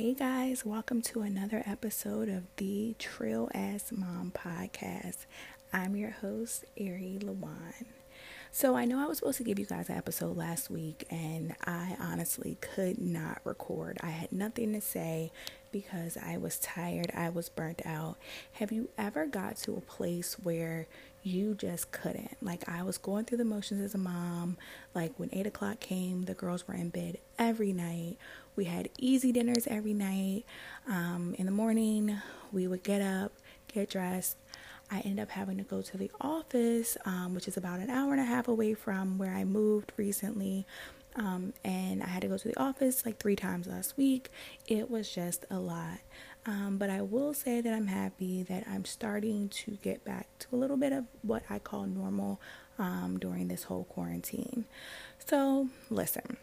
Hey guys, welcome to another episode of the Trill Ass Mom podcast. I'm your host, Ari Lawan. So I know I was supposed to give you guys an episode last week, and I honestly could not record. I had nothing to say because I was tired, I was burnt out. Have you ever got to a place where you just couldn't? Like, I was going through the motions as a mom. Like, when eight o'clock came, the girls were in bed every night we had easy dinners every night. Um, in the morning, we would get up, get dressed. I ended up having to go to the office, um, which is about an hour and a half away from where I moved recently. Um, and I had to go to the office like three times last week. It was just a lot. Um, but I will say that I'm happy that I'm starting to get back to a little bit of what I call normal um, during this whole quarantine. So, listen.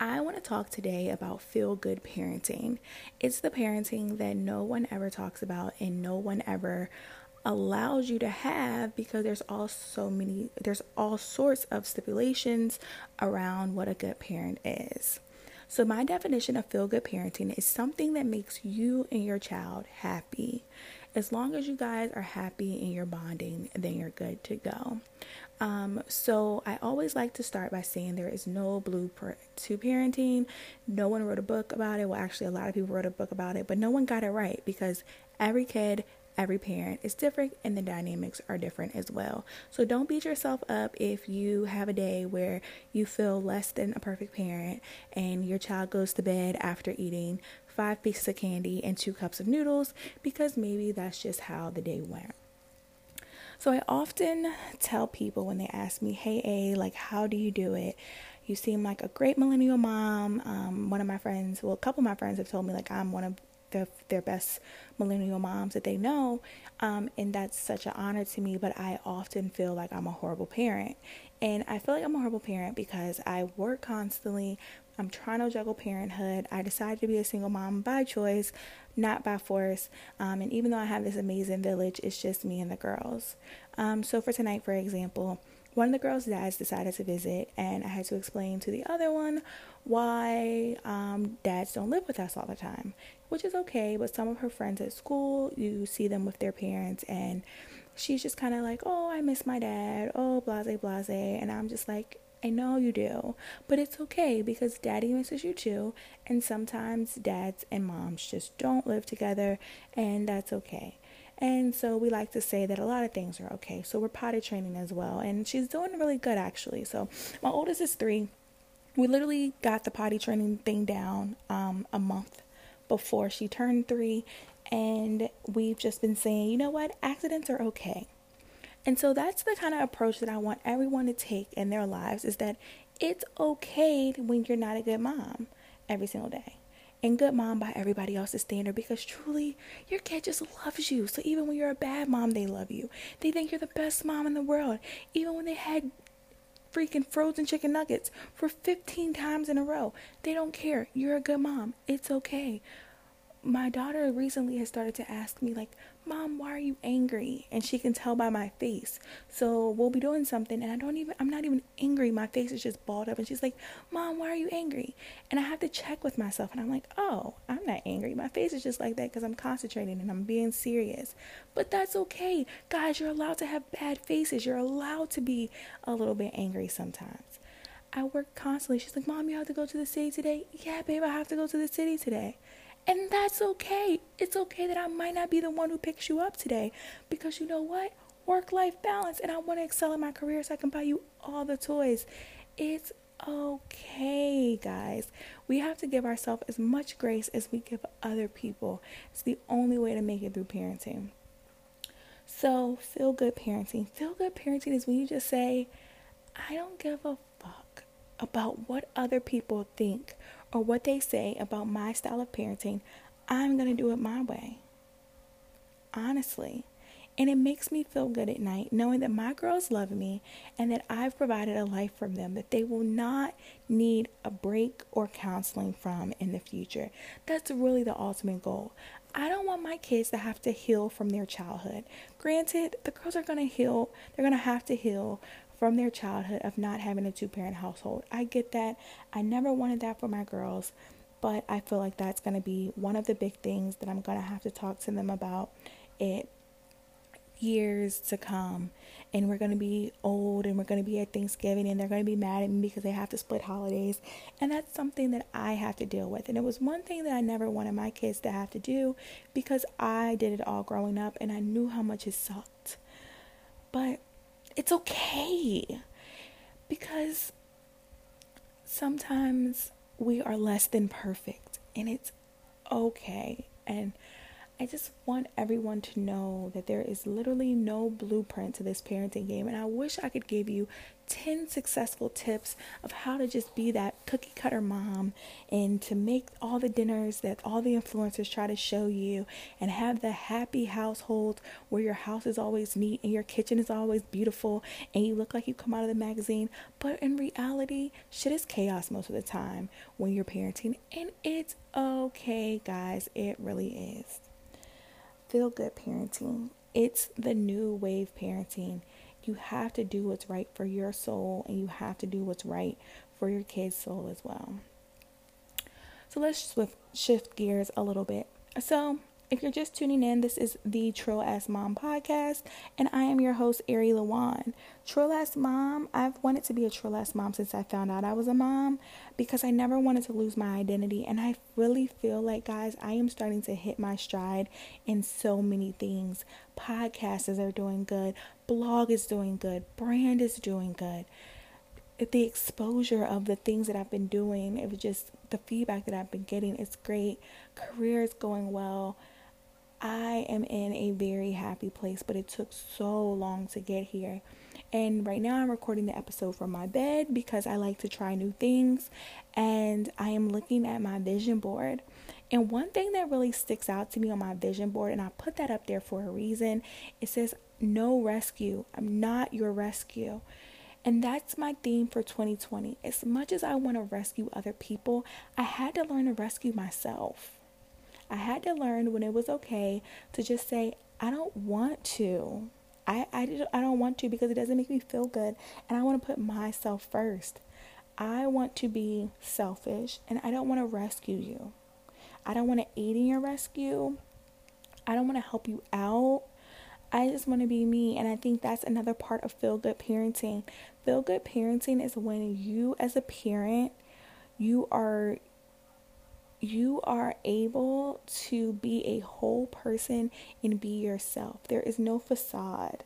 I want to talk today about feel good parenting. It's the parenting that no one ever talks about and no one ever allows you to have because there's all so many there's all sorts of stipulations around what a good parent is. So my definition of feel good parenting is something that makes you and your child happy. As long as you guys are happy and you're bonding, then you're good to go. Um, so I always like to start by saying there is no blueprint to parenting. No one wrote a book about it. Well, actually, a lot of people wrote a book about it, but no one got it right because every kid, every parent is different and the dynamics are different as well. So don't beat yourself up if you have a day where you feel less than a perfect parent and your child goes to bed after eating five pieces of candy and two cups of noodles because maybe that's just how the day went. So I often tell people when they ask me, hey, A, like, how do you do it? You seem like a great millennial mom. Um, one of my friends, well, a couple of my friends have told me, like, I'm one of the, their best millennial moms that they know. Um, and that's such an honor to me, but I often feel like I'm a horrible parent. And I feel like I'm a horrible parent because I work constantly. I'm trying to juggle parenthood. I decided to be a single mom by choice, not by force. Um, and even though I have this amazing village, it's just me and the girls. Um, so for tonight, for example, one of the girls' dads decided to visit, and I had to explain to the other one why um, dads don't live with us all the time, which is okay. But some of her friends at school, you see them with their parents, and she's just kind of like, oh, I miss my dad, oh, blase, blase. And I'm just like, I know you do, but it's okay because daddy misses you too. And sometimes dads and moms just don't live together, and that's okay. And so we like to say that a lot of things are okay. So we're potty training as well. And she's doing really good actually. So my oldest is three. We literally got the potty training thing down um, a month before she turned three. And we've just been saying, you know what? Accidents are okay. And so that's the kind of approach that I want everyone to take in their lives is that it's okay when you're not a good mom every single day. And good mom by everybody else's standard because truly your kid just loves you. So even when you're a bad mom, they love you. They think you're the best mom in the world. Even when they had freaking frozen chicken nuggets for 15 times in a row, they don't care. You're a good mom. It's okay my daughter recently has started to ask me like mom why are you angry? And she can tell by my face. So we'll be doing something and i don't even i'm not even angry. My face is just balled up and she's like mom why are you angry? And i have to check with myself and i'm like oh i'm not angry. My face is just like that because i'm concentrating and i'm being serious. But that's okay. Guys you're allowed to have bad faces. You're allowed to be a little bit angry sometimes. I work constantly. She's like mom you have to go to the city today? Yeah babe i have to go to the city today and that's okay. It's okay that I might not be the one who picks you up today because you know what? Work life balance, and I want to excel in my career so I can buy you all the toys. It's okay, guys. We have to give ourselves as much grace as we give other people. It's the only way to make it through parenting. So, feel good parenting. Feel good parenting is when you just say, I don't give a fuck about what other people think or what they say about my style of parenting, I'm going to do it my way. Honestly. And it makes me feel good at night knowing that my girls love me and that I've provided a life for them that they will not need a break or counseling from in the future. That's really the ultimate goal. I don't want my kids to have to heal from their childhood. Granted, the girls are going to heal, they're going to have to heal from their childhood of not having a two parent household. I get that. I never wanted that for my girls, but I feel like that's going to be one of the big things that I'm going to have to talk to them about it years to come and we're going to be old and we're going to be at Thanksgiving and they're going to be mad at me because they have to split holidays and that's something that I have to deal with and it was one thing that I never wanted my kids to have to do because I did it all growing up and I knew how much it sucked but it's okay. Because sometimes we are less than perfect and it's okay. And I just want everyone to know that there is literally no blueprint to this parenting game. And I wish I could give you 10 successful tips of how to just be that cookie cutter mom and to make all the dinners that all the influencers try to show you and have the happy household where your house is always neat and your kitchen is always beautiful and you look like you come out of the magazine. But in reality, shit is chaos most of the time when you're parenting. And it's okay, guys. It really is feel good parenting. It's the new wave parenting. You have to do what's right for your soul and you have to do what's right for your kid's soul as well. So let's shift, gears a little bit. So, if you're just tuning in, this is the Trill Ass Mom podcast, and I am your host, Ari Lawan. Trill Ass Mom, I've wanted to be a Trill Ass Mom since I found out I was a mom because I never wanted to lose my identity. And I really feel like, guys, I am starting to hit my stride in so many things. Podcasts are doing good, blog is doing good, brand is doing good the exposure of the things that I've been doing, it was just the feedback that I've been getting. It's great. Career is going well. I am in a very happy place, but it took so long to get here. And right now, I'm recording the episode from my bed because I like to try new things. And I am looking at my vision board. And one thing that really sticks out to me on my vision board, and I put that up there for a reason, it says, No rescue. I'm not your rescue. And that's my theme for 2020. As much as I want to rescue other people, I had to learn to rescue myself. I had to learn when it was okay to just say, I don't want to. I, I, I don't want to because it doesn't make me feel good. And I want to put myself first. I want to be selfish and I don't want to rescue you. I don't want to aid in your rescue. I don't want to help you out. I just want to be me. And I think that's another part of feel good parenting. Feel good parenting is when you, as a parent, you are you are able to be a whole person and be yourself. There is no facade.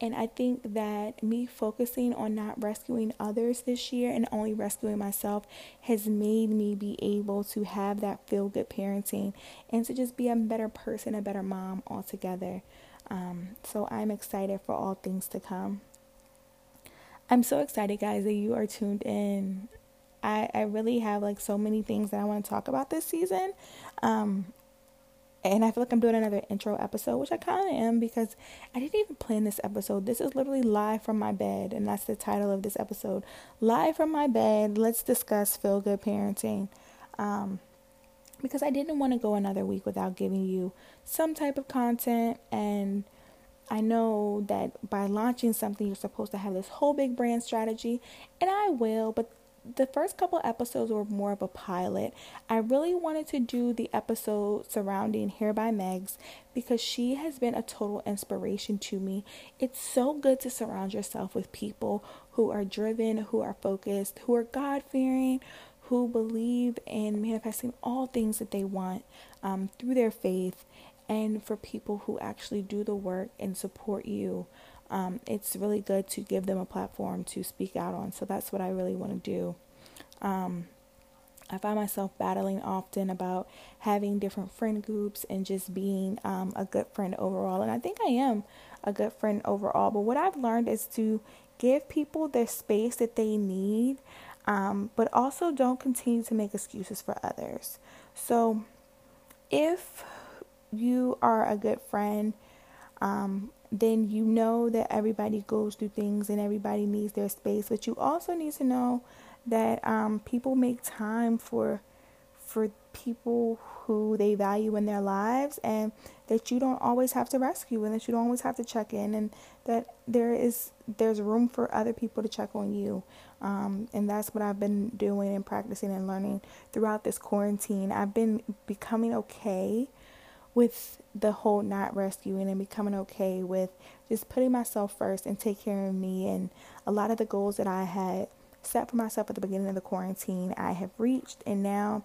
And I think that me focusing on not rescuing others this year and only rescuing myself has made me be able to have that feel good parenting and to just be a better person, a better mom altogether. Um, so I'm excited for all things to come. I'm so excited, guys, that you are tuned in. I, I really have like so many things that I want to talk about this season. Um, and I feel like I'm doing another intro episode, which I kind of am because I didn't even plan this episode. This is literally live from my bed, and that's the title of this episode. Live from my bed, let's discuss feel good parenting. Um, because I didn't want to go another week without giving you some type of content. And I know that by launching something, you're supposed to have this whole big brand strategy, and I will, but the first couple episodes were more of a pilot. I really wanted to do the episode surrounding Hair by Megs because she has been a total inspiration to me. It's so good to surround yourself with people who are driven, who are focused, who are God fearing, who believe in manifesting all things that they want um, through their faith, and for people who actually do the work and support you um, it's really good to give them a platform to speak out on. So that's what I really want to do. Um, I find myself battling often about having different friend groups and just being um, a good friend overall. And I think I am a good friend overall. But what I've learned is to give people the space that they need, um, but also don't continue to make excuses for others. So if you are a good friend, um, then you know that everybody goes through things and everybody needs their space. But you also need to know that um, people make time for for people who they value in their lives and that you don't always have to rescue and that you don't always have to check in and that there is there's room for other people to check on you um, and that's what I've been doing and practicing and learning throughout this quarantine I've been becoming okay with the whole not rescuing and becoming okay with just putting myself first and take care of me. And a lot of the goals that I had set for myself at the beginning of the quarantine I have reached. And now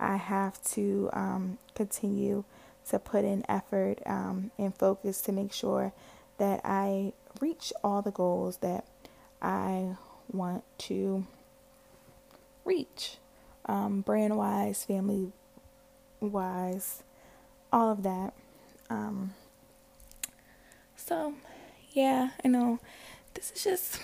I have to um, continue to put in effort um, and focus to make sure that I reach all the goals that I want to reach um, brand wise, family wise, all of that. Um, so, yeah, I know this is just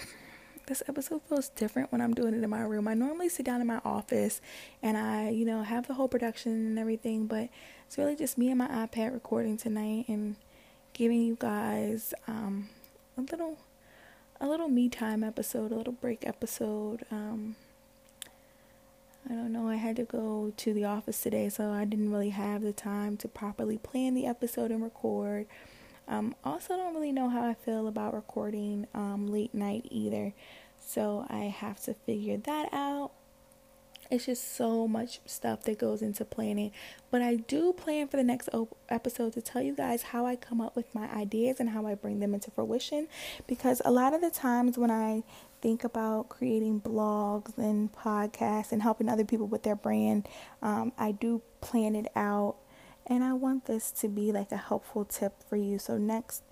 this episode feels different when I'm doing it in my room. I normally sit down in my office and I, you know, have the whole production and everything, but it's really just me and my iPad recording tonight and giving you guys um, a little a little me time episode, a little break episode. Um, I don't know, I had to go to the office today, so I didn't really have the time to properly plan the episode and record. Um, also, don't really know how I feel about recording um, late night either. So I have to figure that out. It's just so much stuff that goes into planning. But I do plan for the next episode to tell you guys how I come up with my ideas and how I bring them into fruition. Because a lot of the times when I think about creating blogs and podcasts and helping other people with their brand, um, I do plan it out and I want this to be like a helpful tip for you. So, next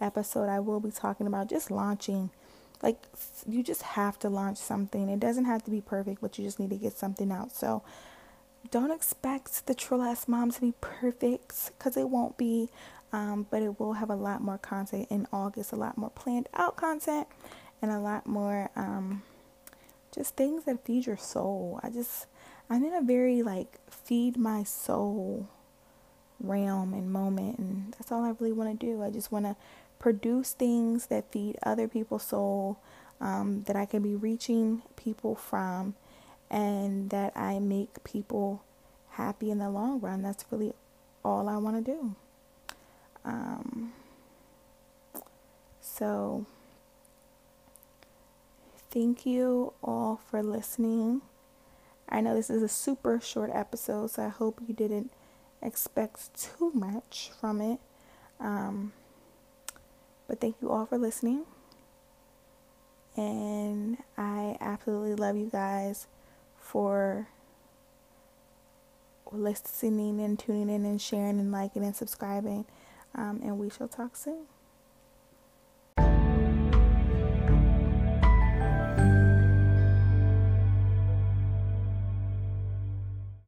episode, I will be talking about just launching. Like, you just have to launch something. It doesn't have to be perfect, but you just need to get something out. So, don't expect the Trill Ass Mom to be perfect because it won't be. Um, but it will have a lot more content in August, a lot more planned out content, and a lot more um, just things that feed your soul. I just, I'm in a very like feed my soul realm and moment and that's all I really want to do. I just want to produce things that feed other people's soul um, that I can be reaching people from and that I make people happy in the long run. That's really all I want to do. Um, so, thank you all for listening. I know this is a super short episode, so I hope you didn't expect too much from it. Um, but thank you all for listening. And I absolutely love you guys for listening and tuning in and sharing and liking and subscribing. Um, and we shall talk soon.